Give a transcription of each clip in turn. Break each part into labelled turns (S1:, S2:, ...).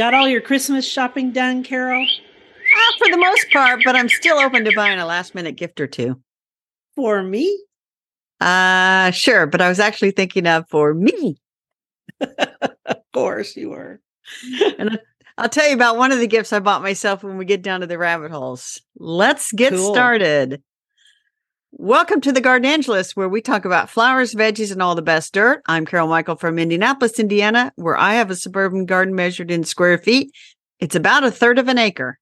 S1: Got all your Christmas shopping done, Carol?
S2: Uh, for the most part, but I'm still open to buying a last minute gift or two.
S1: For me?
S2: Uh, sure. But I was actually thinking of for me.
S1: of course you were.
S2: and I'll tell you about one of the gifts I bought myself when we get down to the rabbit holes. Let's get cool. started. Welcome to the Garden Gardenangelist, where we talk about flowers, veggies, and all the best dirt. I'm Carol Michel from Indianapolis, Indiana, where I have a suburban garden measured in square feet. It's about a third of an acre.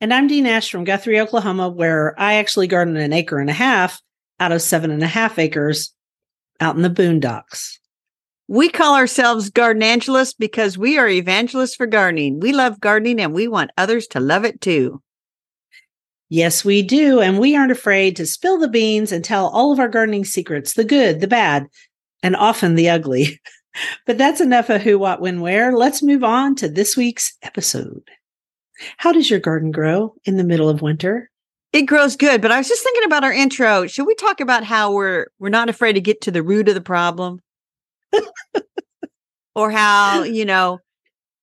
S1: And I'm Dee Nash from Guthrie, Oklahoma, where I actually garden an acre and a half out of seven and a half acres out in the boondocks.
S2: We call ourselves Garden Gardenangelists because we are evangelists for gardening. We love gardening and we want others to love it too.
S1: Yes, we do. And we aren't afraid to spill the beans and tell all of our gardening secrets the good, the bad, and often the ugly. but that's enough of who, what, when, where. Let's move on to this week's episode. How does your garden grow in the middle of winter?
S2: It grows good, but I was just thinking about our intro. Should we talk about how we're we're not afraid to get to the root of the problem? or how, you know,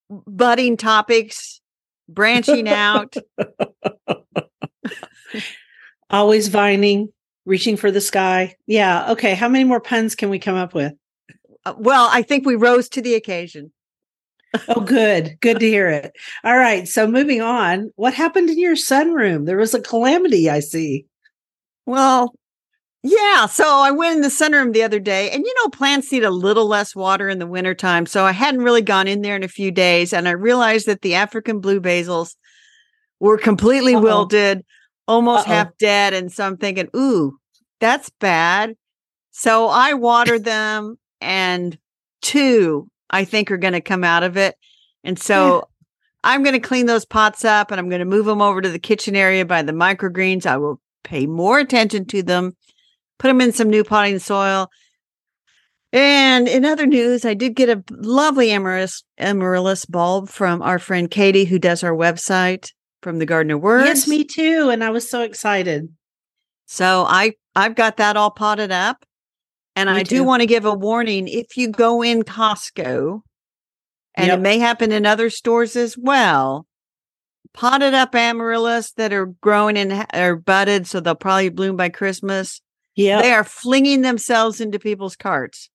S2: budding topics branching out.
S1: Always vining, reaching for the sky. Yeah. Okay. How many more puns can we come up with?
S2: Uh, well, I think we rose to the occasion
S1: oh, good. Good to hear it. All right. So moving on, what happened in your sunroom? There was a calamity, I see.
S2: Well, yeah. So I went in the sunroom the other day, and you know, plants need a little less water in the wintertime. So I hadn't really gone in there in a few days, and I realized that the African blue basils were completely Uh-oh. wilted, almost Uh-oh. half dead. And so I'm thinking, ooh, that's bad. So I watered them, and two I think are going to come out of it. And so yeah. I'm going to clean those pots up and I'm going to move them over to the kitchen area by the microgreens. I will pay more attention to them, put them in some new potting soil. And in other news, I did get a lovely amaryllis, amaryllis bulb from our friend Katie, who does our website from the Garden of Words.
S1: Yes, me too. And I was so excited.
S2: So I I've got that all potted up. And Me I too. do want to give a warning if you go in Costco, and yep. it may happen in other stores as well, potted up amaryllis that are growing and are budded, so they'll probably bloom by Christmas. Yeah. They are flinging themselves into people's carts.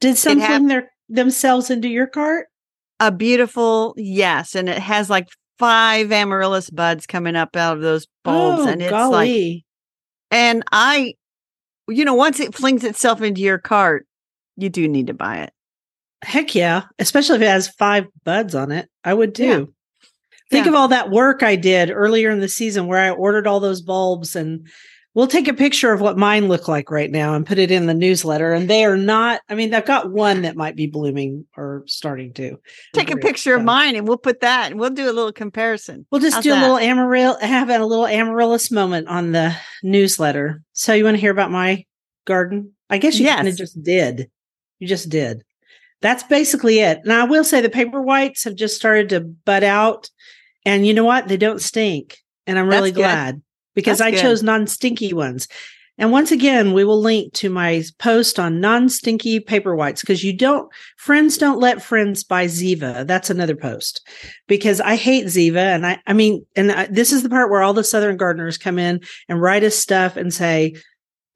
S1: Did some fling their themselves into your cart?
S2: A beautiful, yes. And it has like five amaryllis buds coming up out of those bulbs. Oh, and it's golly. like, and I you know, once it flings itself into your cart, you do need to buy it.
S1: Heck yeah. Especially if it has five buds on it. I would too. Yeah. Think yeah. of all that work I did earlier in the season where I ordered all those bulbs and we'll take a picture of what mine look like right now and put it in the newsletter. And they are not, I mean, I've got one that might be blooming or starting to.
S2: Take a picture of mine and we'll put that and we'll do a little comparison.
S1: We'll just How's do that? a little amaryllis, have a little amaryllis moment on the newsletter. So you want to hear about my garden? I guess you yes. kind of just did. You just did. That's basically it. Now I will say the paper whites have just started to bud out. And you know what? They don't stink. And I'm really That's glad. Good because That's I good. chose non stinky ones. And once again, we will link to my post on non stinky paper whites because you don't, friends don't let friends buy Ziva. That's another post because I hate Ziva. And I, I mean, and I, this is the part where all the Southern gardeners come in and write us stuff and say,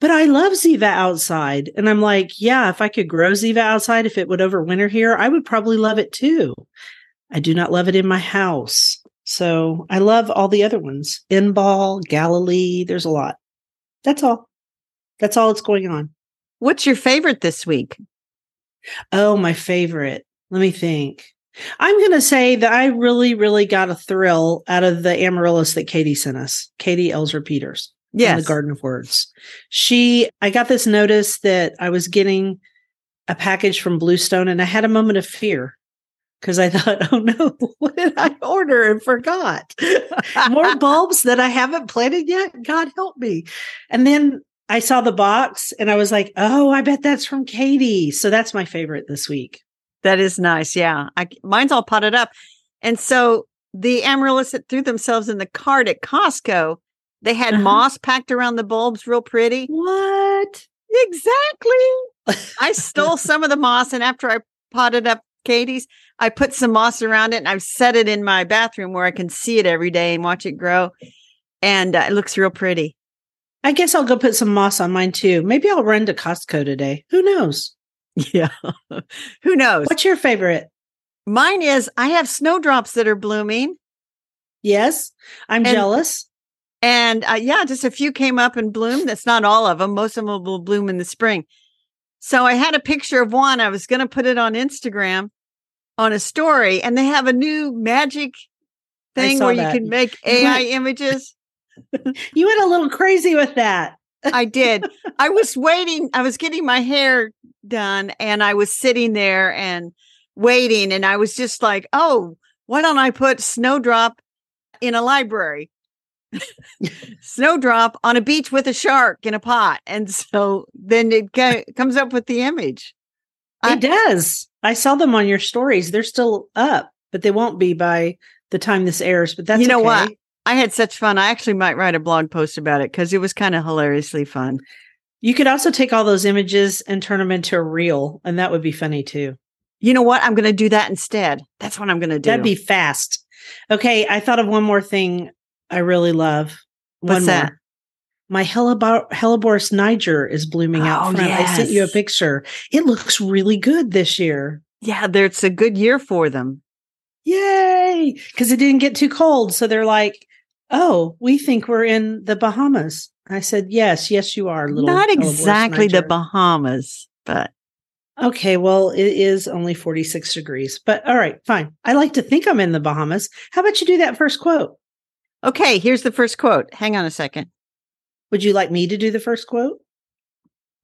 S1: but I love Ziva outside. And I'm like, yeah, if I could grow Ziva outside, if it would overwinter here, I would probably love it too. I do not love it in my house. So I love all the other ones. Inbal, Galilee, there's a lot. That's all. That's all that's going on.
S2: What's your favorite this week?
S1: Oh, my favorite. Let me think. I'm going to say that I really, really got a thrill out of the amaryllis that Katie sent us, Katie Elzer Peters. Yes. the Garden of Words. She, I got this notice that I was getting a package from Bluestone and I had a moment of fear because I thought, oh no, what did I order and forgot? More bulbs that I haven't planted yet? God help me. And then I saw the box and I was like, oh, I bet that's from Katie. So that's my favorite this week.
S2: That is nice. Yeah. I, mine's all potted up. And so the amaryllis that threw themselves in the cart at Costco, they had uh-huh. moss packed around the bulbs real pretty.
S1: What?
S2: Exactly. I stole some of the moss and after I potted up Katie's. I put some moss around it and I've set it in my bathroom where I can see it every day and watch it grow. And uh, it looks real pretty.
S1: I guess I'll go put some moss on mine too. Maybe I'll run to Costco today. Who knows?
S2: Yeah. Who knows?
S1: What's your favorite?
S2: Mine is I have snowdrops that are blooming.
S1: Yes, I'm and, jealous.
S2: And uh, yeah, just a few came up and bloomed. That's not all of them. Most of them will bloom in the spring. So I had a picture of one. I was going to put it on Instagram on a story, and they have a new magic thing where that. you can make AI images.
S1: you went a little crazy with that.
S2: I did. I was waiting. I was getting my hair done, and I was sitting there and waiting, and I was just like, "Oh, why don't I put Snowdrop in a library?" snowdrop on a beach with a shark in a pot. And so then it comes up with the image.
S1: It I, does. I saw them on your stories. They're still up, but they won't be by the time this airs. But that's
S2: you know
S1: okay.
S2: what? I had such fun. I actually might write a blog post about it because it was kind of hilariously fun.
S1: You could also take all those images and turn them into a reel, and that would be funny too.
S2: You know what? I'm going to do that instead. That's what I'm going to do.
S1: That'd be fast. Okay, I thought of one more thing I really love.
S2: What's that?
S1: My Hellebor- Helleborus niger is blooming out oh, front. Yes. I sent you a picture. It looks really good this year.
S2: Yeah, it's a good year for them.
S1: Yay! Because it didn't get too cold. So they're like, oh, we think we're in the Bahamas. I said, yes, yes, you are. Little
S2: Not exactly the Bahamas, but
S1: Okay, well, it is only 46 degrees, but all right, fine. I like to think I'm in the Bahamas. How about you do that first quote?
S2: Okay, here's the first quote. Hang on a second.
S1: Would you like me to do the first quote?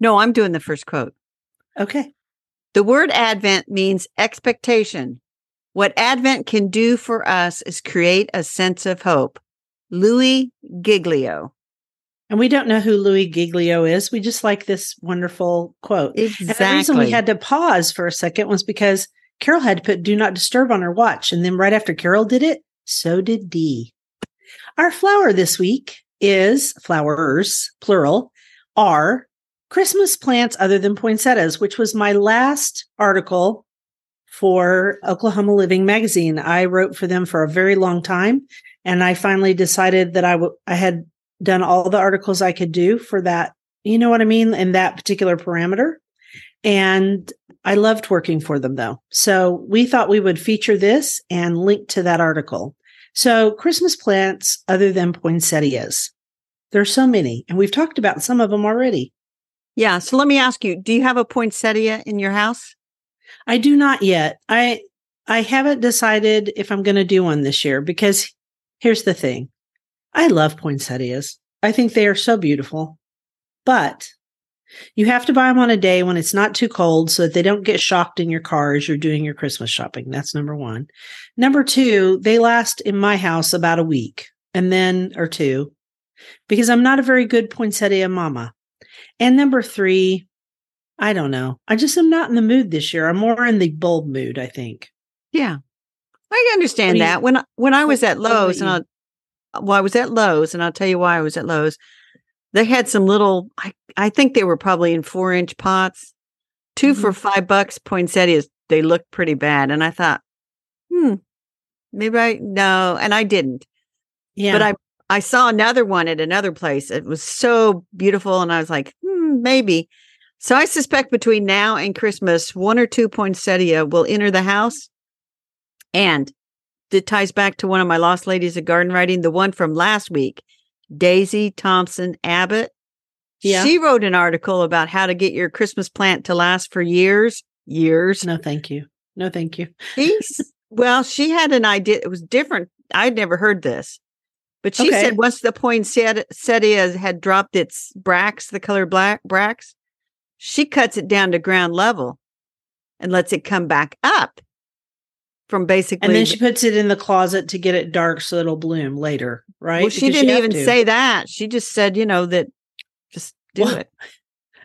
S2: No, I'm doing the first quote.
S1: Okay.
S2: The word Advent means expectation. What Advent can do for us is create a sense of hope. Louis Giglio.
S1: And we don't know who Louis Giglio is. We just like this wonderful quote.
S2: Exactly.
S1: And the reason we had to pause for a second was because Carol had to put do not disturb on her watch. And then right after Carol did it, so did Dee. Our flower this week is flowers, plural, are Christmas plants other than poinsettias, which was my last article for Oklahoma Living magazine. I wrote for them for a very long time. And I finally decided that I, w- I had done all the articles I could do for that. You know what I mean? In that particular parameter. And I loved working for them though. So we thought we would feature this and link to that article. So, Christmas plants other than poinsettias. There are so many, and we've talked about some of them already.
S2: Yeah. So, let me ask you do you have a poinsettia in your house?
S1: I do not yet. I I haven't decided if I'm going to do one this year because here's the thing. I love poinsettias. I think they are so beautiful. But you have to buy them on a day when it's not too cold so that they don't get shocked in your car as you're doing your Christmas shopping. That's number one. Number two, they last in my house about a week and then or two because I'm not a very good poinsettia mama. And number three, I don't know. I just am not in the mood this year. I'm more in the bulb mood, I think.
S2: Yeah. I understand that. when when I was at Lowe's and I well, I was at Lowe's and I'll tell you why I was at Lowe's they had some little I, I think they were probably in four inch pots 2 mm-hmm. for five bucks poinsettias they looked pretty bad and i thought hmm maybe i no and i didn't yeah but i i saw another one at another place it was so beautiful and i was like hmm, maybe so i suspect between now and christmas one or two poinsettia will enter the house and it ties back to one of my lost ladies of garden writing the one from last week Daisy Thomson Abbott. Yeah. She wrote an article about how to get your Christmas plant to last for years. Years.
S1: No, thank you. No, thank you.
S2: Well, she had an idea. It was different. I'd never heard this. But she okay. said once the poinsettia had dropped its bracts, the color black bracts, she cuts it down to ground level and lets it come back up from basically.
S1: And then she puts it in the closet to get it dark so it'll bloom later, right?
S2: Well, she because didn't she even to. say that. She just said, you know, that just do well, it.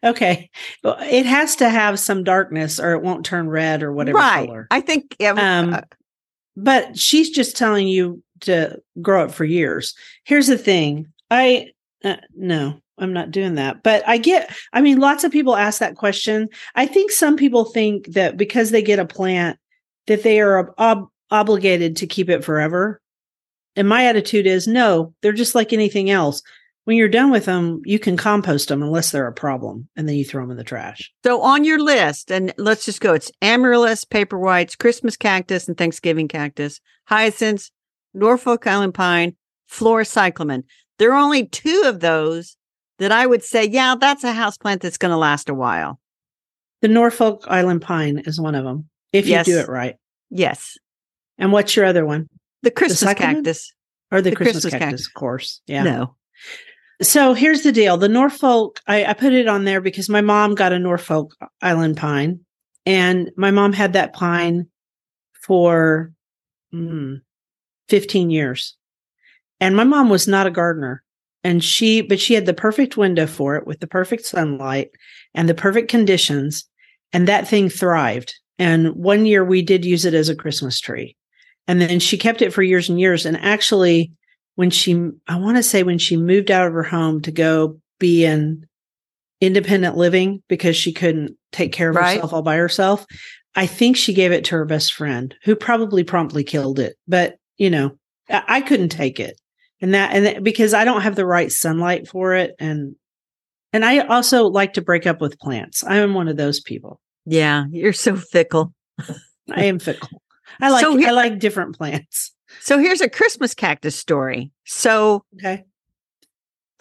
S1: Okay. Well, it has to have some darkness or it won't turn red or whatever right. color.
S2: I think. Yeah, um, uh,
S1: but she's just telling you to grow it for years. Here's the thing. I, uh, no, I'm not doing that. But I get, I mean, lots of people ask that question. I think some people think that because they get a plant that they are ob- obligated to keep it forever. And my attitude is no, they're just like anything else. When you're done with them, you can compost them unless they're a problem, and then you throw them in the trash.
S2: So on your list, and let's just go. It's amaryllis, paper whites, Christmas cactus, and Thanksgiving cactus, hyacinths, Norfolk Island pine, flora cyclamen. There are only two of those that I would say, yeah, that's a house plant that's going to last a while.
S1: The Norfolk Island pine is one of them, if yes. you do it right.
S2: Yes.
S1: And what's your other one?
S2: The Christmas the cactus.
S1: Or the, the Christmas, Christmas, cactus, of course. Yeah.
S2: No.
S1: So here's the deal. The Norfolk, I, I put it on there because my mom got a Norfolk Island pine. And my mom had that pine for mm, 15 years. And my mom was not a gardener. And she, but she had the perfect window for it with the perfect sunlight and the perfect conditions. And that thing thrived. And one year we did use it as a Christmas tree. And then she kept it for years and years. And actually, when she, I want to say when she moved out of her home to go be in independent living because she couldn't take care of right. herself all by herself, I think she gave it to her best friend who probably promptly killed it. But, you know, I, I couldn't take it. And that, and that, because I don't have the right sunlight for it. And, and I also like to break up with plants. I am one of those people.
S2: Yeah. You're so fickle.
S1: I am fickle. I like, so here, I like different plants.
S2: So here's a Christmas cactus story. So,
S1: okay.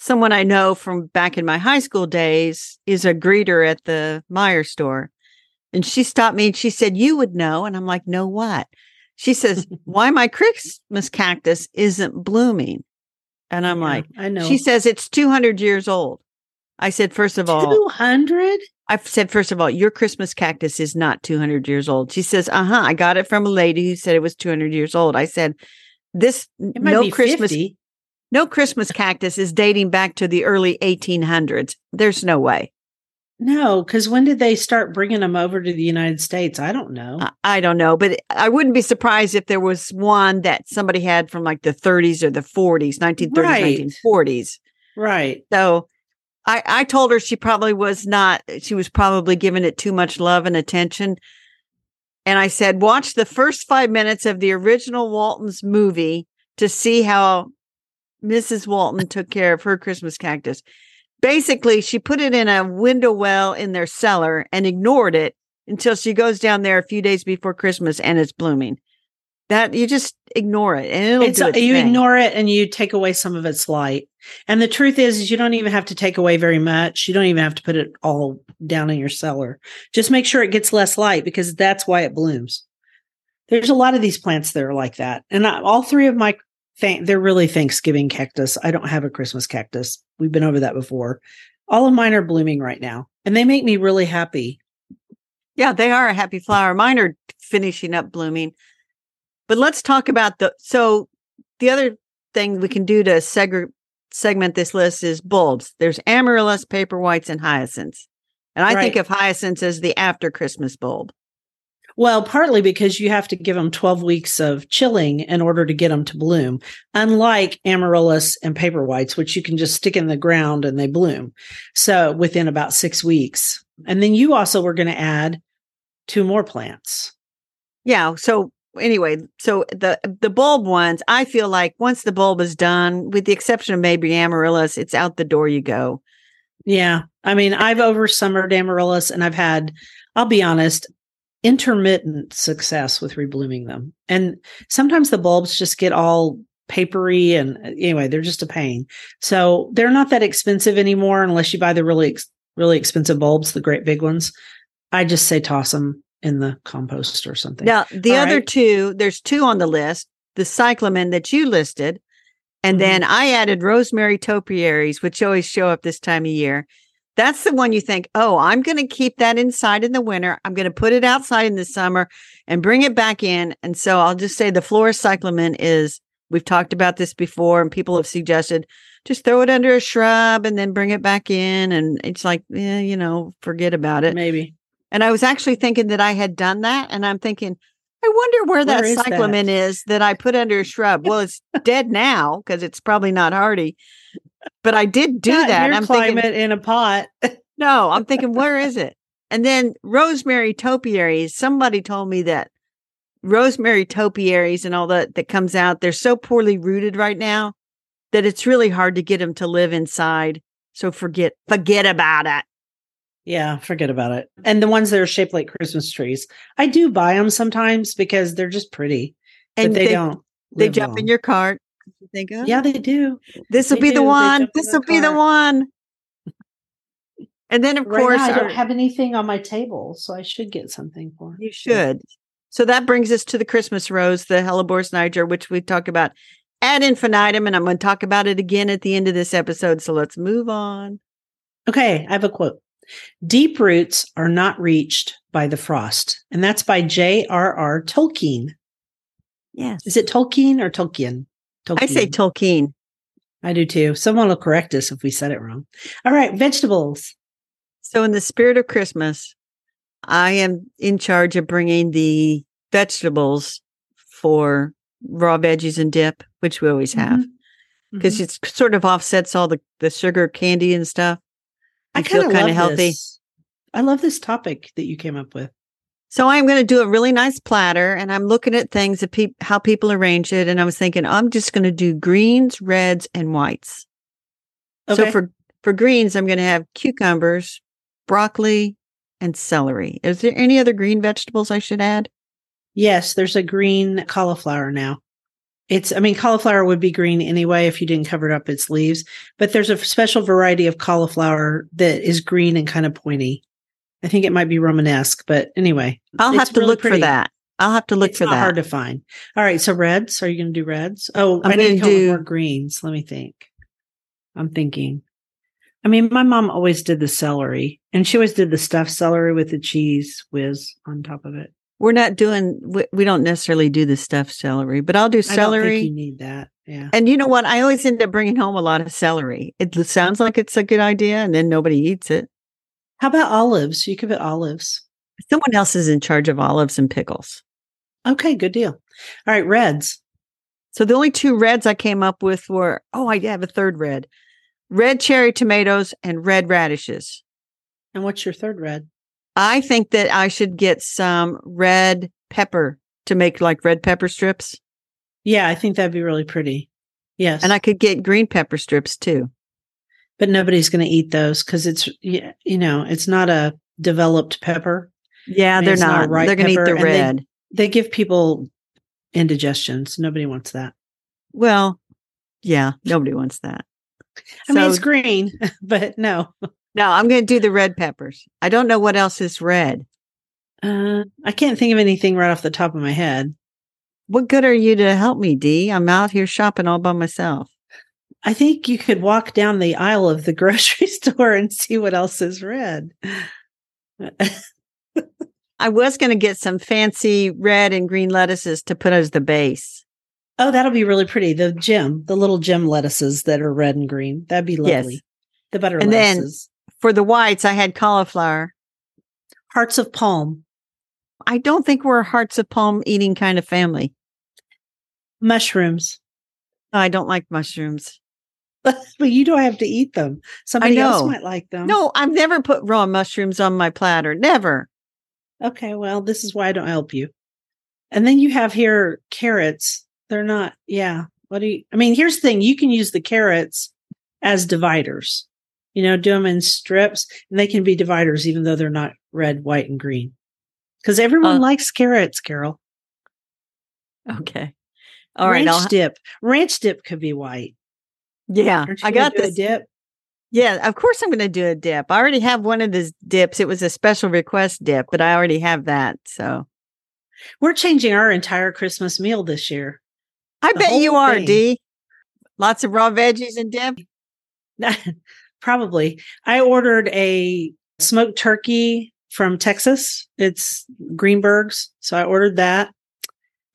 S2: Someone I know from back in my high school days is a greeter at the Meijer store. And she stopped me and she said, You would know. And I'm like, No, what? She says, Why my Christmas cactus isn't blooming? And I'm yeah, like,
S1: I know.
S2: She says, It's 200 years old. I said, First of all,
S1: 200?
S2: I said, First of all, your Christmas cactus is not 200 years old. She says, Uh huh. I got it from a lady who said it was 200 years old. I said, This no Christmas. 50. No Christmas cactus is dating back to the early 1800s. There's no way.
S1: No, because when did they start bringing them over to the United States? I don't know.
S2: I don't know, but I wouldn't be surprised if there was one that somebody had from like the 30s or the 40s, 1930s, right. 1940s.
S1: Right.
S2: So I, I told her she probably was not, she was probably giving it too much love and attention. And I said, watch the first five minutes of the original Walton's movie to see how Mrs. Walton took care of her Christmas cactus basically she put it in a window well in their cellar and ignored it until she goes down there a few days before Christmas and it's blooming. That you just ignore it and
S1: it's,
S2: its
S1: you
S2: thing.
S1: ignore it and you take away some of its light. And the truth is, is you don't even have to take away very much. You don't even have to put it all down in your cellar. Just make sure it gets less light because that's why it blooms. There's a lot of these plants that are like that. And I, all three of my th- they're really Thanksgiving cactus. I don't have a Christmas cactus. We've been over that before. All of mine are blooming right now, and they make me really happy.
S2: Yeah, they are a happy flower. Mine are finishing up blooming. But let's talk about the so the other thing we can do to seg- segment this list is bulbs. There's amaryllis, paper whites, and hyacinths. And I right. think of hyacinths as the after Christmas bulb.
S1: Well, partly because you have to give them 12 weeks of chilling in order to get them to bloom, unlike amaryllis and paper whites, which you can just stick in the ground and they bloom. So within about six weeks. And then you also were going to add two more plants.
S2: Yeah. So anyway, so the the bulb ones, I feel like once the bulb is done, with the exception of maybe amaryllis, it's out the door you go.
S1: Yeah. I mean, I've over summered amaryllis and I've had, I'll be honest, intermittent success with reblooming them. And sometimes the bulbs just get all papery and uh, anyway, they're just a pain. So they're not that expensive anymore unless you buy the really really expensive bulbs, the great big ones. I just say toss them in the compost or something.
S2: Now, the all other right? two, there's two on the list, the cyclamen that you listed, and mm-hmm. then I added rosemary topiaries, which always show up this time of year. That's the one you think, oh, I'm going to keep that inside in the winter. I'm going to put it outside in the summer and bring it back in. And so I'll just say the flora cyclamen is, we've talked about this before and people have suggested just throw it under a shrub and then bring it back in. And it's like, yeah, you know, forget about it.
S1: Maybe.
S2: And I was actually thinking that I had done that. And I'm thinking, I wonder where, where that is cyclamen that? is that I put under a shrub. Well, it's dead now because it's probably not hardy. But I did do
S1: Not
S2: that.
S1: I'm climate thinking, in a pot.
S2: no, I'm thinking, where is it? And then rosemary topiaries. Somebody told me that rosemary topiaries and all that that comes out, they're so poorly rooted right now that it's really hard to get them to live inside. So forget forget about it.
S1: Yeah, forget about it. And the ones that are shaped like Christmas trees, I do buy them sometimes because they're just pretty, and they, they don't.
S2: They jump long. in your cart. You think,
S1: oh, yeah, they do.
S2: This will be do. the one. This will be the one. And then, of
S1: right
S2: course,
S1: now, I don't have anything on my table, so I should get something for.
S2: You should. So that brings us to the Christmas rose, the Helleborus niger, which we talk about ad infinitum, and I'm going to talk about it again at the end of this episode. So let's move on.
S1: Okay, I have a quote. Deep roots are not reached by the frost, and that's by J.R.R. Tolkien.
S2: Yes.
S1: Is it Tolkien or Tolkien?
S2: Tolkien? I say Tolkien.
S1: I do too. Someone will correct us if we said it wrong. All right, vegetables.
S2: So, in the spirit of Christmas, I am in charge of bringing the vegetables for raw veggies and dip, which we always have, because mm-hmm. mm-hmm. it sort of offsets all the, the sugar candy and stuff.
S1: I, I feel kind of healthy. This. I love this topic that you came up with.
S2: So I'm going to do a really nice platter, and I'm looking at things pe- how people arrange it, and I was thinking I'm just going to do greens, reds, and whites. Okay. So for for greens, I'm going to have cucumbers, broccoli, and celery. Is there any other green vegetables I should add?
S1: Yes, there's a green cauliflower now. It's, I mean, cauliflower would be green anyway if you didn't cover up its leaves, but there's a special variety of cauliflower that is green and kind of pointy. I think it might be Romanesque, but anyway,
S2: I'll have to really look pretty. for that. I'll have to look
S1: it's
S2: for that.
S1: Hard to find. All right, so reds. Are you going to do reds? Oh, I'm I need to do more greens. Let me think. I'm thinking. I mean, my mom always did the celery, and she always did the stuffed celery with the cheese whiz on top of it.
S2: We're not doing. We, we don't necessarily do the stuffed celery, but I'll do celery.
S1: you need that, yeah.
S2: And you know what? I always end up bringing home a lot of celery. It sounds like it's a good idea, and then nobody eats it.
S1: How about olives? You could put olives.
S2: Someone else is in charge of olives and pickles.
S1: Okay, good deal. All right, reds.
S2: So the only two reds I came up with were oh, I have a third red red cherry tomatoes, and red radishes.
S1: And what's your third red?
S2: I think that I should get some red pepper to make like red pepper strips.
S1: Yeah, I think that'd be really pretty. Yes.
S2: And I could get green pepper strips too.
S1: But nobody's going to eat those because it's, you know, it's not a developed pepper.
S2: Yeah, they're not. not they're going to eat the red.
S1: They, they give people indigestions. Nobody wants that.
S2: Well, yeah, nobody wants that.
S1: I so, mean, it's green, but no.
S2: No, I'm going to do the red peppers. I don't know what else is red.
S1: Uh, I can't think of anything right off the top of my head.
S2: What good are you to help me, Dee? I'm out here shopping all by myself.
S1: I think you could walk down the aisle of the grocery store and see what else is red.
S2: I was going to get some fancy red and green lettuces to put as the base.
S1: Oh, that'll be really pretty. The gem, the little gem lettuces that are red and green. That'd be lovely. Yes. The butter and lettuces.
S2: then for the whites, I had cauliflower.
S1: Hearts of palm.
S2: I don't think we're a hearts of palm eating kind of family.
S1: Mushrooms.
S2: I don't like mushrooms.
S1: but you don't have to eat them. Somebody else might like them.
S2: No, I've never put raw mushrooms on my platter. Never.
S1: Okay, well, this is why I don't help you. And then you have here carrots they're not. Yeah. What do you? I mean, here's the thing: you can use the carrots as dividers. You know, do them in strips, and they can be dividers, even though they're not red, white, and green. Because everyone uh, likes carrots, Carol.
S2: Okay. All
S1: Ranch
S2: right.
S1: Ranch dip. Ranch dip could be white.
S2: Yeah, I got this
S1: dip.
S2: Yeah, of course I'm going to do a dip. I already have one of these dips. It was a special request dip, but I already have that. So
S1: we're changing our entire Christmas meal this year.
S2: I bet you are, thing. Dee. Lots of raw veggies and dip.
S1: Probably. I ordered a smoked turkey from Texas. It's Greenberg's. So I ordered that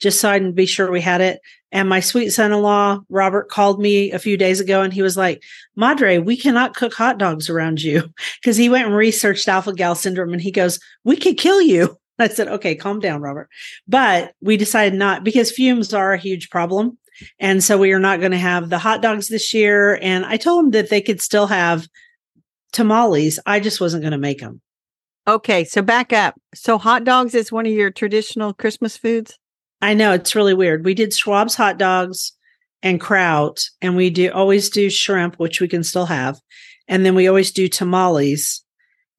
S1: just so I can be sure we had it. And my sweet son in law, Robert, called me a few days ago and he was like, Madre, we cannot cook hot dogs around you. Because he went and researched alpha gal syndrome and he goes, We could kill you. I said, okay, calm down, Robert. But we decided not because fumes are a huge problem. And so we are not going to have the hot dogs this year. And I told them that they could still have tamales. I just wasn't going to make them.
S2: Okay. So back up. So hot dogs is one of your traditional Christmas foods?
S1: I know it's really weird. We did Schwab's hot dogs and kraut, and we do always do shrimp, which we can still have, and then we always do tamales.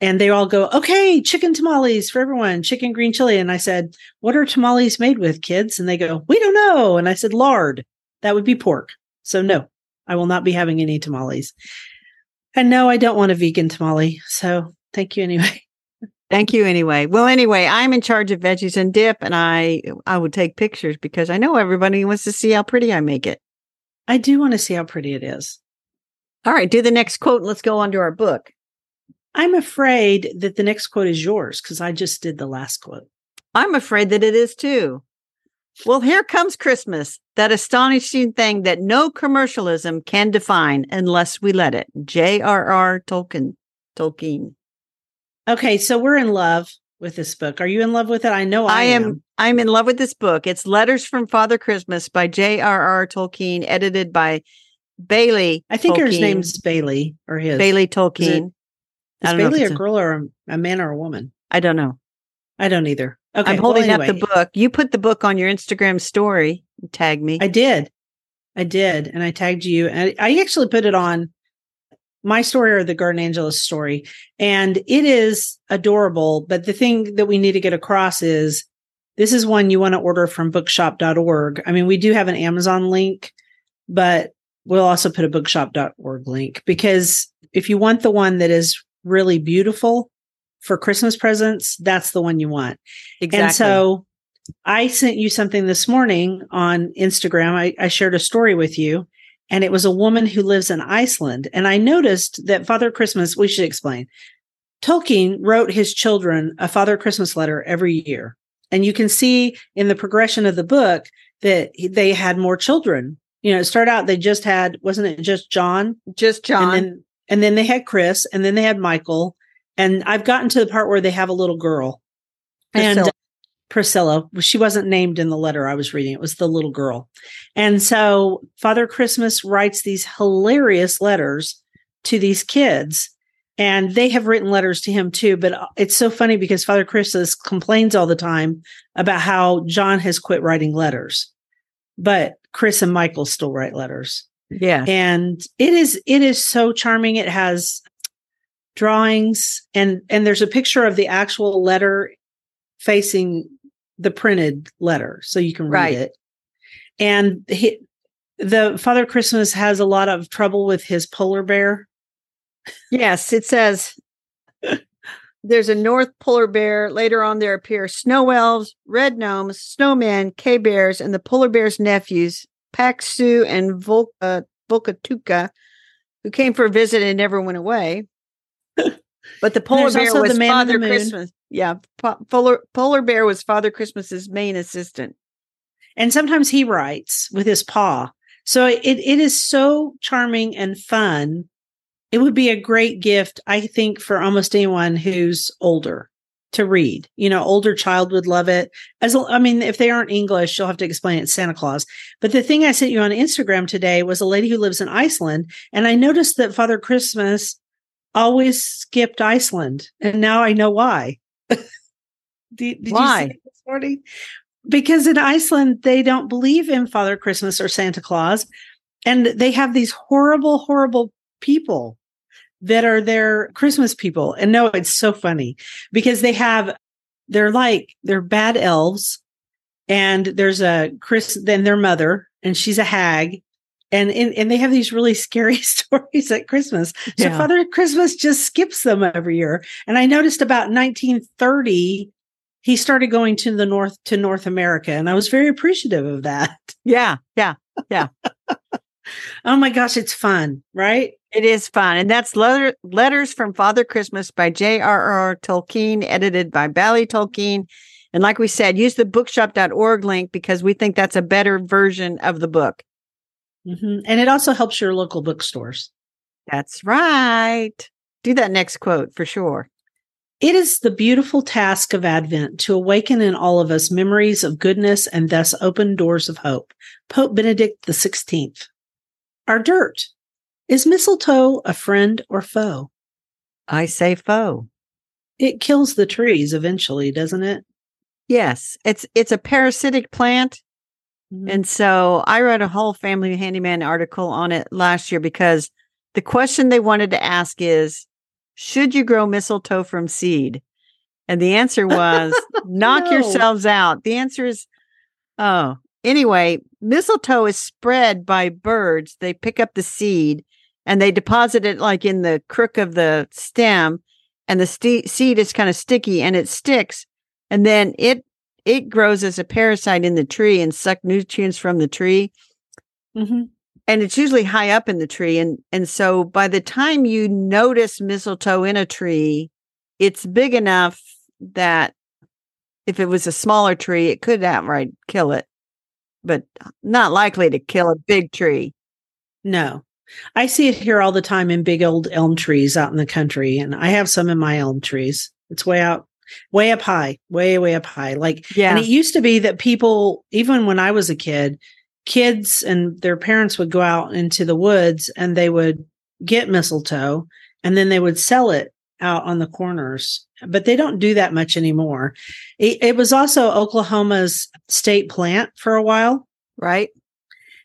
S1: And they all go, okay, chicken tamales for everyone, chicken green chili. And I said, what are tamales made with, kids? And they go, we don't know. And I said, lard. That would be pork. So no, I will not be having any tamales. And no, I don't want a vegan tamale. So thank you anyway.
S2: Thank you anyway. Well, anyway, I'm in charge of veggies and dip, and I I would take pictures because I know everybody wants to see how pretty I make it.
S1: I do want to see how pretty it is.
S2: All right, do the next quote. And let's go on to our book.
S1: I'm afraid that the next quote is yours because I just did the last quote.
S2: I'm afraid that it is too. Well, here comes Christmas, that astonishing thing that no commercialism can define unless we let it. J.R.R. Tolkien. Tolkien.
S1: Okay, so we're in love with this book. Are you in love with it? I know I, I am. am.
S2: I'm in love with this book. It's Letters from Father Christmas by J.R.R. Tolkien, edited by Baillie.
S1: I think
S2: Tolkien.
S1: his name's Baillie or his
S2: Baillie Tolkien.
S1: Is, is Baillie a girl or a, a, man or a woman?
S2: I don't know.
S1: I don't either. Okay,
S2: I'm holding well, anyway. up the book. You put the book on your Instagram story. Tag me.
S1: I did. I did, and I tagged you. And I actually put it on my story or the Gardenangelists story. And it is adorable. But the thing that we need to get across is this is one you want to order from bookshop.org. I mean, we do have an Amazon link, but we'll also put a bookshop.org link because if you want the one that is really beautiful for Christmas presents, that's the one you want. Exactly. And so I sent you something this morning on Instagram. I, I shared a story with you and it was a woman who lives in Iceland. And I noticed that Father Christmas, we should explain. Tolkien wrote his children a Father Christmas letter every year. And you can see in the progression of the book that they had more children. You know, it started out, they just had, wasn't it just John?
S2: Just John.
S1: And then, and then they had Chris, and then they had Michael. And I've gotten to the part where they have a little girl. And Priscilla. She wasn't named in the letter I was reading. It was the little girl. And so Father Christmas writes these hilarious letters to these kids. And they have written letters to him too. But uh, it's so funny because Father Christmas complains all the time about how John has quit writing letters. But Chris and Michael still write letters.
S2: Yeah.
S1: And it is it is so charming. It has drawings and and there's a picture of the actual letter facing the printed letter so you can read right. it. And he, the Father Christmas has a lot of trouble with his polar bear.
S2: Yes, it says there's a North polar bear. Later on, there appear snow elves, red gnomes, snowmen, K bears, and the polar bear's nephews, Paksu and Volca, Valkotukka, who came for a visit and never went away. But the polar bear was Father Christmas. Yeah, polar polar bear was Father Christmas's main assistant.
S1: And sometimes he writes with his paw. So it it is so charming and fun. It would be a great gift, I think, for almost anyone who's older to read. You know, older child would love it. As I mean, if they aren't English, you'll have to explain it. Santa Claus. But the thing I sent you on Instagram today was a lady who lives in Iceland, and I noticed that Father Christmas always skipped Iceland, and now I know why. did,
S2: did why?
S1: You because in Iceland they don't believe in Father Christmas or Santa Claus, and they have these horrible, horrible people that are their Christmas people. And no, it's so funny because they have they're like they're bad elves, and there's a Chris, then their mother, and she's a hag, and, and and they have these really scary stories at Christmas. So yeah. Father Christmas just skips them every year. And I noticed about 1930 he started going to the north to North America and I was very appreciative of that.
S2: Yeah. Yeah. Yeah.
S1: oh my gosh, it's fun, right?
S2: It is fun. And that's letter, Letters from Father Christmas by J.R.R. Tolkien, edited by Baillie Tolkien. And like we said, use the bookshop.org link because we think that's a better version of the book.
S1: Mm-hmm. And it also helps your local bookstores.
S2: That's right. Do that next quote for sure.
S1: It is the beautiful task of Advent to awaken in all of us memories of goodness and thus open doors of hope. Pope Benedict XVI. Our dirt. Is mistletoe a friend or foe?
S2: I say foe.
S1: It kills the trees eventually, doesn't it?
S2: Yes, it's it's a parasitic plant. Mm-hmm. And so I wrote a whole family handyman article on it last year because the question they wanted to ask is should you grow mistletoe from seed? And the answer was knock no. yourselves out. The answer is oh. Anyway, mistletoe is spread by birds. They pick up the seed and they deposit it like in the crook of the stem and the st- seed is kind of sticky and it sticks and then it it grows as a parasite in the tree and suck nutrients from the tree. Mm-hmm. And it's usually high up in the tree. And, and so by the time you notice mistletoe in a tree, it's big enough that if it was a smaller tree, it could outright kill it, but not likely to kill a big tree.
S1: No. I see it here all the time in big old elm trees out in the country. And I have some in my elm trees. It's way out way up high, way, way up high. Like, yeah. And it used to be that people, even when I was a kid, kids and their parents would go out into the woods and they would get mistletoe and then they would sell it out on the corners. But they don't do that much anymore. It, it was also Oklahoma's state plant for a while.
S2: Right.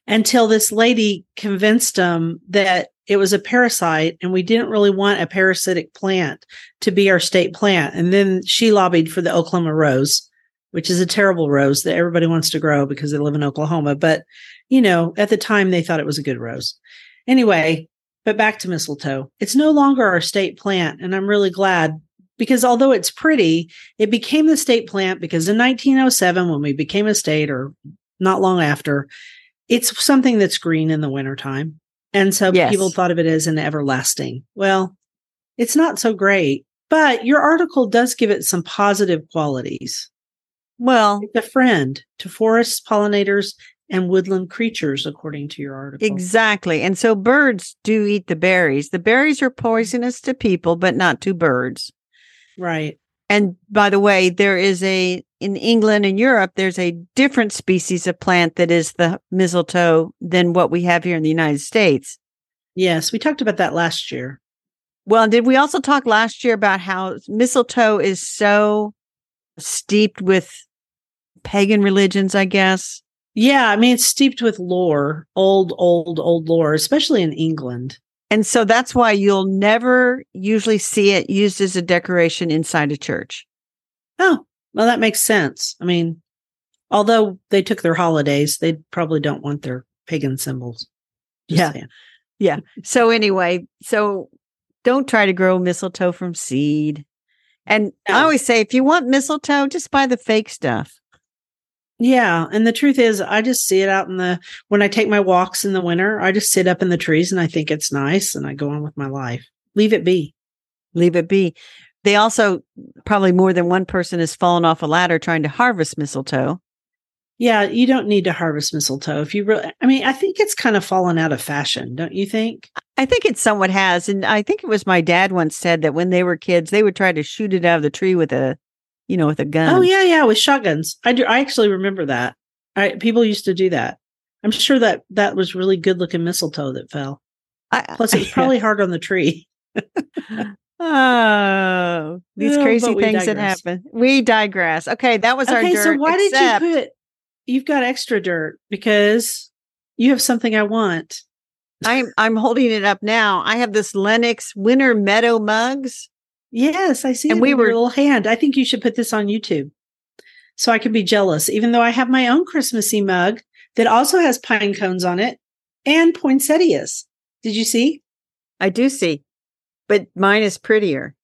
S1: Until this lady convinced them that it was a parasite and we didn't really want a parasitic plant to be our state plant. And then she lobbied for the Oklahoma rose, which is a terrible rose that everybody wants to grow because they live in Oklahoma. But, you know, at the time they thought it was a good rose. Anyway, but back to mistletoe. It's no longer our state plant. And I'm really glad because although it's pretty, it became the state plant because in 1907, when we became a state or not long after, it's something that's green in the wintertime. And so yes. people thought of it as an everlasting. Well, it's not so great, but your article does give it some positive qualities.
S2: Well,
S1: it's a friend to forests, pollinators, and woodland creatures, according to your article.
S2: Exactly. And so birds do eat the berries. The berries are poisonous to people, but not to birds.
S1: Right.
S2: And by the way, there is a in England and Europe, there's a different species of plant that is the mistletoe than what we have here in the United States.
S1: Yes, we talked about that last year.
S2: Well, did we also talk last year about how mistletoe is so steeped with pagan religions, I guess?
S1: Yeah, I mean, it's steeped with lore, old, old, old lore, especially in England.
S2: And so that's why you'll never usually see it used as a decoration inside a church.
S1: Oh, well, that makes sense. I mean, although they took their holidays, they probably don't want their pagan symbols.
S2: Just yeah. Saying. Yeah. So anyway, so don't try to grow mistletoe from seed. And no. I always say if you want mistletoe, just buy the fake stuff.
S1: Yeah. And the truth is, I just see it out in the, when I take my walks in the winter, I just sit up in the trees and I think it's nice and I go on with my life. Leave it be.
S2: Leave it be. They also, probably more than one person has fallen off a ladder trying to harvest mistletoe.
S1: Yeah. You don't need to harvest mistletoe. If you really, I mean, I think it's kind of fallen out of fashion, don't you think?
S2: I think it somewhat has. And I think it was my dad once said that when they were kids, they would try to shoot it out of the tree with a you know, with a gun.
S1: Oh yeah, yeah, with shotguns. I do. I actually remember that. I, people used to do that. I'm sure that that was really good looking mistletoe that fell. I, Plus, it was probably hard on the tree.
S2: oh, these crazy things that happen. We digress. Okay, that was our okay, dirt.
S1: So why except... did you put? You've got extra dirt because you have something I want.
S2: I'm I'm holding it up now. I have this Lenox Winter Meadow mugs.
S1: Yes, I see. And we were little hand. I think you should put this on YouTube, so I could be jealous. Even though I have my own Christmassy mug that also has pine cones on it and poinsettias. Did you see?
S2: I do see, but mine is prettier.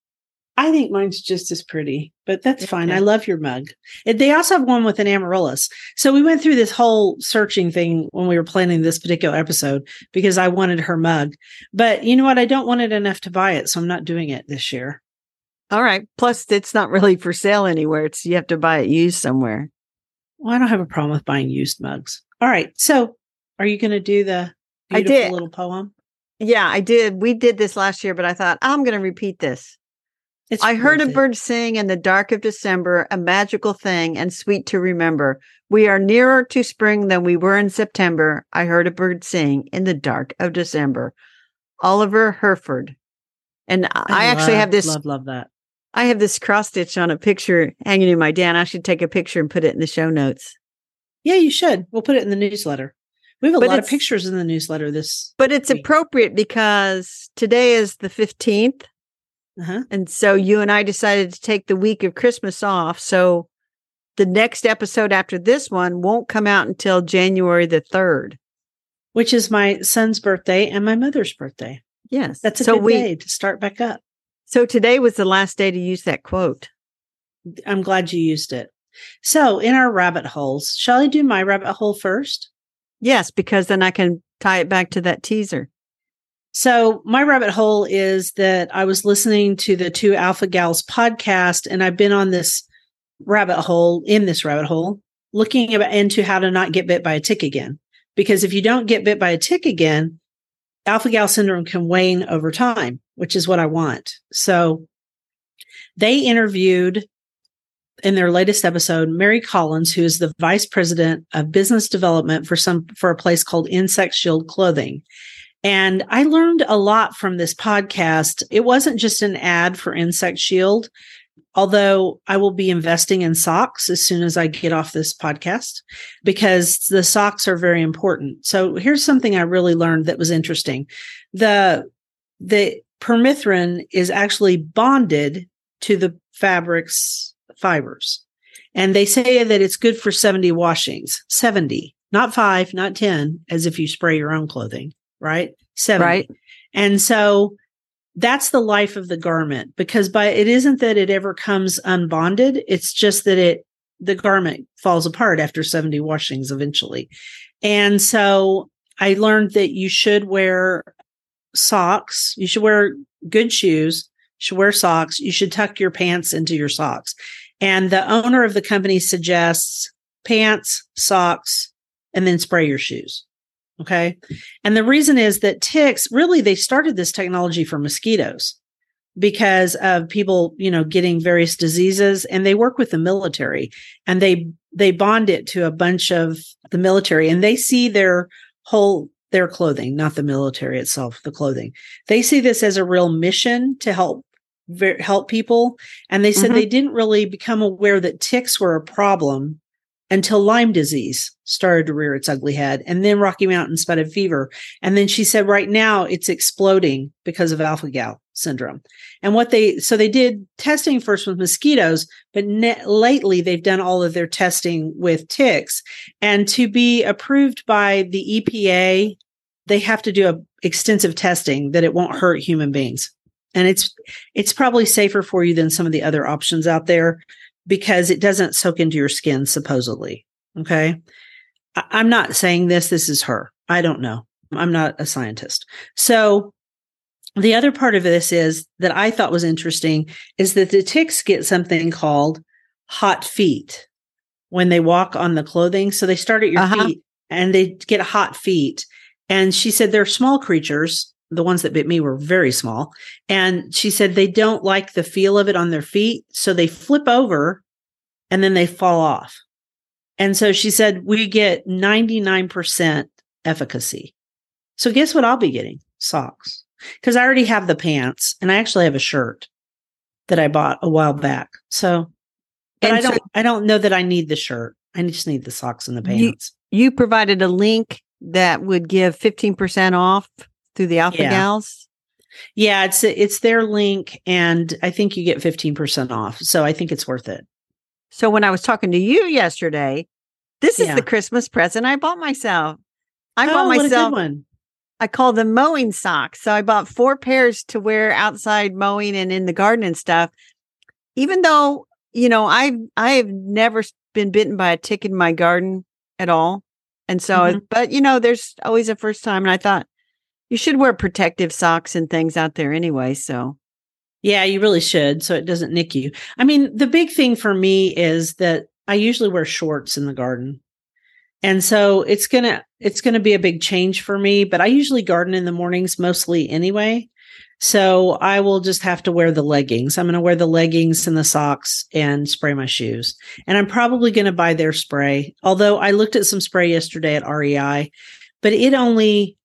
S1: I think mine's just as pretty, but that's fine. I love your mug. They also have one with an amaryllis. So we went through this whole searching thing when we were planning this particular episode because I wanted her mug. But you know what? I don't want it enough to buy it, so I'm not doing it this year.
S2: All right. Plus, it's not really for sale anywhere. It's you have to buy it used somewhere.
S1: Well, I don't have a problem with buying used mugs. All right. So, are you going to do the I did little poem?
S2: Yeah, I did. We did this last year, but I thought I'm going to repeat this. It's I heard a bird sing in the dark of December, a magical thing and sweet to remember. We are nearer to spring than we were in September. I heard a bird sing in the dark of December. Oliver Herford. And I, I actually have this
S1: love love that.
S2: I have this cross stitch on a picture hanging in my den. I should take a picture and put it in the show notes.
S1: Yeah, you should. We'll put it in the newsletter. We have a but lot of pictures in the newsletter this
S2: But it's week. appropriate because today is the 15th. Uh-huh. And so you and I decided to take the week of Christmas off. So the next episode after this one won't come out until January the 3rd,
S1: which is my son's birthday and my mother's birthday.
S2: Yes.
S1: That's a so good we, day to start back up.
S2: So today was the last day to use that quote.
S1: I'm glad you used it. So in our rabbit holes, shall I do my rabbit hole first?
S2: Yes, because then I can tie it back to that teaser.
S1: So my rabbit hole is that I was listening to the two Alpha Gals podcast, and I've been on this rabbit hole in this rabbit hole, looking into how to not get bit by a tick again. Because if you don't get bit by a tick again, alpha gal syndrome can wane over time, which is what I want. So they interviewed in their latest episode Mary Collins, who is the vice president of business development for some for a place called Insect Shield Clothing. And I learned a lot from this podcast. It wasn't just an ad for Insect Shield, although I will be investing in socks as soon as I get off this podcast because the socks are very important. So here's something I really learned that was interesting. The the permethrin is actually bonded to the fabric's fibers. And they say that it's good for 70 washings. 70, not 5, not 10 as if you spray your own clothing, right? 70.
S2: Right.
S1: And so that's the life of the garment because by it isn't that it ever comes unbonded it's just that it the garment falls apart after 70 washings eventually and so i learned that you should wear socks you should wear good shoes you should wear socks you should tuck your pants into your socks and the owner of the company suggests pants socks and then spray your shoes Okay. And the reason is that ticks really, they started this technology for mosquitoes because of people, you know, getting various diseases and they work with the military and they, they bond it to a bunch of the military and they see their whole, their clothing, not the military itself, the clothing. They see this as a real mission to help help people and they said mm-hmm. they didn't really become aware that ticks were a problem until Lyme disease started to rear its ugly head and then Rocky Mountain spotted fever. And then she said, right now it's exploding because of alpha gal syndrome. And what they, so they did testing first with mosquitoes, but ne- lately they've done all of their testing with ticks. And to be approved by the EPA, they have to do a extensive testing that it won't hurt human beings. And it's, it's probably safer for you than some of the other options out there because it doesn't soak into your skin, supposedly. Okay. I- am not saying this. This is her. I don't know. I'm not a scientist. So the other part of this is that I thought was interesting is that the ticks get something called hot feet when they walk on the clothing. So they start at your uh-huh. feet and they get hot feet. And she said they're small creatures the ones that bit me were very small. And she said they don't like the feel of it on their feet. So they flip over and then they fall off. And so she said, we get 99% efficacy. So guess what I'll be getting? Socks. Because I already have the pants and I actually have a shirt that I bought a while back. So, but and I don't, so, I don't know that I need the shirt. I just need the socks and the pants.
S2: You, you provided a link that would give 15% off through the Alpha yeah. Gals?
S1: Yeah, it's it's their link, and I think you get fifteen percent off. So I think it's worth it.
S2: So when I was talking to you yesterday, this is yeah. the Christmas present I bought myself. I oh, bought myself one. I call them mowing socks. So I bought four pairs to wear outside mowing and in the garden and stuff. Even though, you know, I've I've never been bitten by a tick in my garden at all. And so, mm-hmm. but you know, there's always a first time. And I thought, you should wear protective socks and things out there anyway. So,
S1: yeah, you really should. So it doesn't nick you. I mean, the big thing for me is that I usually wear shorts in the garden. And so it's going to it's going to be a big change for me, but I usually garden in the mornings mostly anyway. So I will just have to wear the leggings. I'm going to wear the leggings and the socks and spray my shoes. And I'm probably going to buy their spray. Although I looked at some spray yesterday at REI, but it only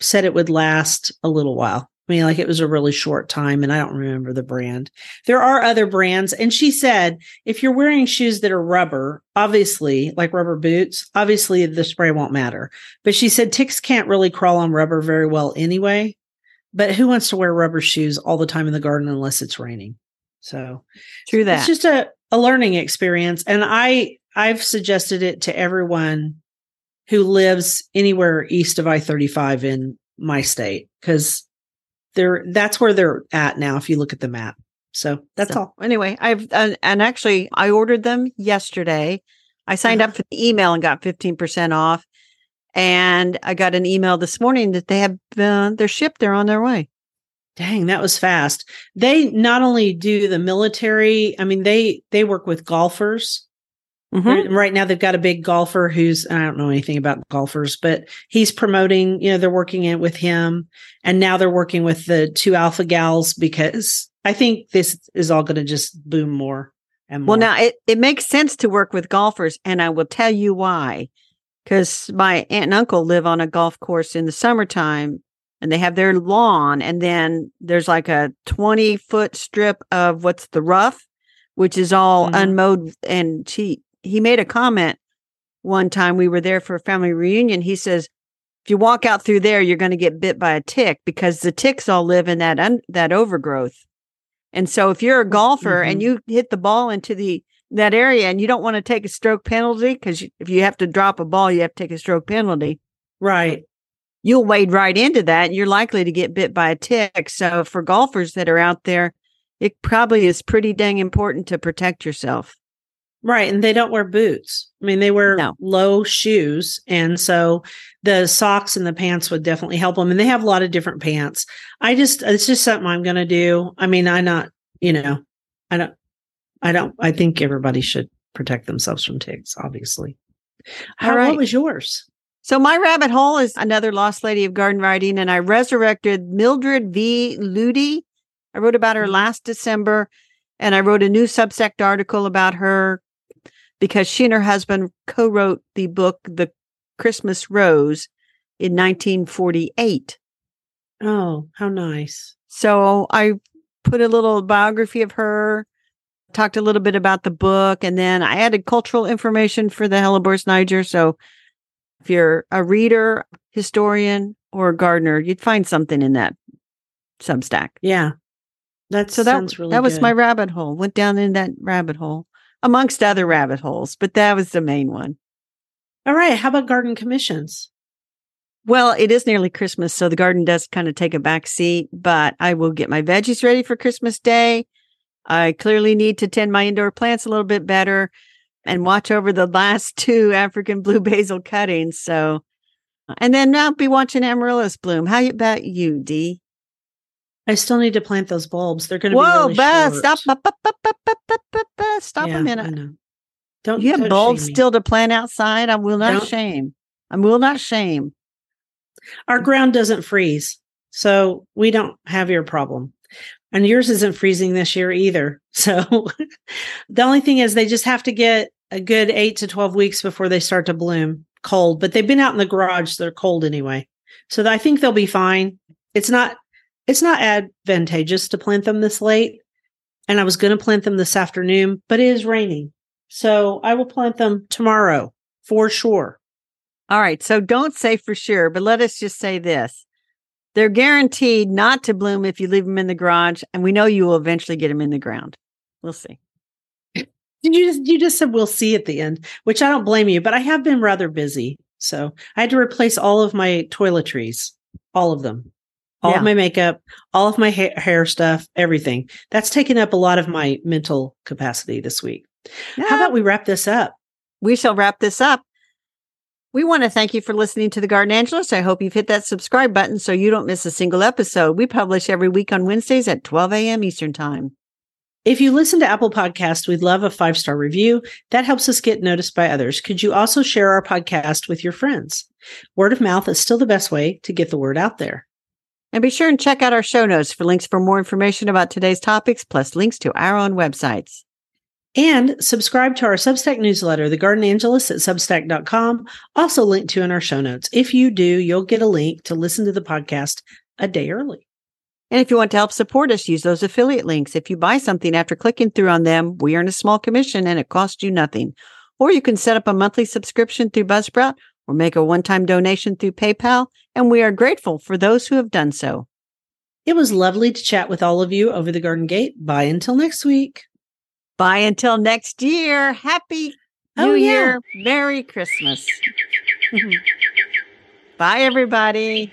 S1: said it would last a little while. I mean, like it was a really short time and I don't remember the brand. There are other brands. And she said, if you're wearing shoes that are rubber, obviously, like rubber boots, obviously the spray won't matter. But she said ticks can't really crawl on rubber very well anyway. But who wants to wear rubber shoes all the time in the garden unless it's raining? So
S2: true that.
S1: It's just a, a learning experience. And I I've suggested it to everyone who lives anywhere east of I-35 in my state because they're that's where they're at now if you look at the map. So that's so, all.
S2: Anyway, I've uh, and actually I ordered them yesterday. I signed uh-huh. up for the email and got 15% off. And I got an email this morning that they have uh, they're shipped, they're on their way.
S1: Dang, that was fast. They not only do the military, I mean they they work with golfers Mm-hmm. Right now, they've got a big golfer who's, I don't know anything about golfers, but he's promoting, you know, they're working it with him. And now they're working with the two alpha gals because I think this is all going to just boom more and more.
S2: Well, now it, it makes sense to work with golfers. And I will tell you why. Because my aunt and uncle live on a golf course in the summertime and they have their lawn. And then there's like a 20 foot strip of what's the rough, which is all mm-hmm. unmowed and cheap he made a comment one time we were there for a family reunion. He says, if you walk out through there, you're going to get bit by a tick because the ticks all live in that un- that overgrowth. And so if you're a golfer mm-hmm. and you hit the ball into the that area and you don't want to take a stroke penalty because if you have to drop a ball, you have to take a stroke penalty.
S1: Right.
S2: You'll wade right into that and you're likely to get bit by a tick. So for golfers that are out there, it probably is pretty dang important to protect yourself.
S1: Right. And they don't wear boots. I mean, they wear no. low shoes. And so the socks and the pants would definitely help them. And they have a lot of different pants. I just, it's just something I'm going to do. I mean, I'm not, you know, I don't, I don't, I think everybody should protect themselves from ticks, obviously. How, right. What was yours?
S2: So my rabbit hole is another lost lady of garden writing, and I resurrected Mildred V. Luedy. I wrote about her mm-hmm. last December, and I wrote a new Substack article about her because she and her husband co-wrote the book The Christmas Rose in 1948.
S1: Oh, how nice.
S2: So I put a little biography of her, talked a little bit about the book, and then I added cultural information for the Helleborus Niger. So if you're a reader, historian, or a gardener, you'd find something in that Substack.
S1: Yeah. That so that, really
S2: that was my rabbit hole. Went down in that rabbit hole amongst other rabbit holes, but that was the main one.
S1: All right. How about garden commissions?
S2: Well, it is nearly Christmas, so the garden does kind of take a back seat, but I will get my veggies ready for Christmas Day. I clearly need to tend my indoor plants a little bit better and watch over the last two African blue basil cuttings. So, and then I'll be watching amaryllis bloom. How about you, Dee?
S1: I still need to plant those bulbs. They're going to be really
S2: Beth, stop, stop yeah, a minute. Don't you have bulbs still to plant outside? I will not don't. shame. I will not shame.
S1: Our ground doesn't freeze, so we don't have your problem. And yours isn't freezing this year either. So the only thing is they just have to get a good eight to 12 weeks before they start to bloom cold, but they've been out in the garage. So they're cold anyway. So I think they'll be fine. It's not it's not advantageous to plant them this late. And I was going to plant them this afternoon, but it is raining. So I will plant them tomorrow for sure.
S2: All right. So don't say for sure, but let us just say this. They're guaranteed not to bloom if you leave them in the garage. And we know you will eventually get them in the ground. We'll see.
S1: Did you just you just said we'll see at the end, which I don't blame you, but I have been rather busy. So I had to replace all of my toiletries, all of them all yeah. of my makeup, all of my ha- hair stuff, everything. That's taken up a lot of my mental capacity this week. Yeah. How about we wrap this up?
S2: We shall wrap this up. We want to thank you for listening to the Gardenangelist. I hope you've hit that subscribe button so you don't miss a single episode. We publish every week on Wednesdays at 12 a.m. Eastern Time.
S1: If you listen to Apple Podcasts, we'd love a five star review. That helps us get noticed by others. Could you also share our podcast with your friends? Word of mouth is still the best way to get the word out there.
S2: And be sure and check out our show notes for links for more information about today's topics, plus links to our own websites.
S1: And subscribe to our Substack newsletter, The Gardenangelist at substack.com, also linked to in our show notes. If you do, you'll get a link to listen to the podcast a day early.
S2: And if you want to help support us, use those affiliate links. If you buy something after clicking through on them, we earn a small commission and it costs you nothing. Or you can set up a monthly subscription through Buzzsprout or make a one time donation through PayPal. And we are grateful for those who have done so.
S1: It was lovely to chat with all of you over the Garden Gate. Bye until next week.
S2: Bye until next year. Happy oh, New yeah. Year. Merry Christmas. Bye, everybody.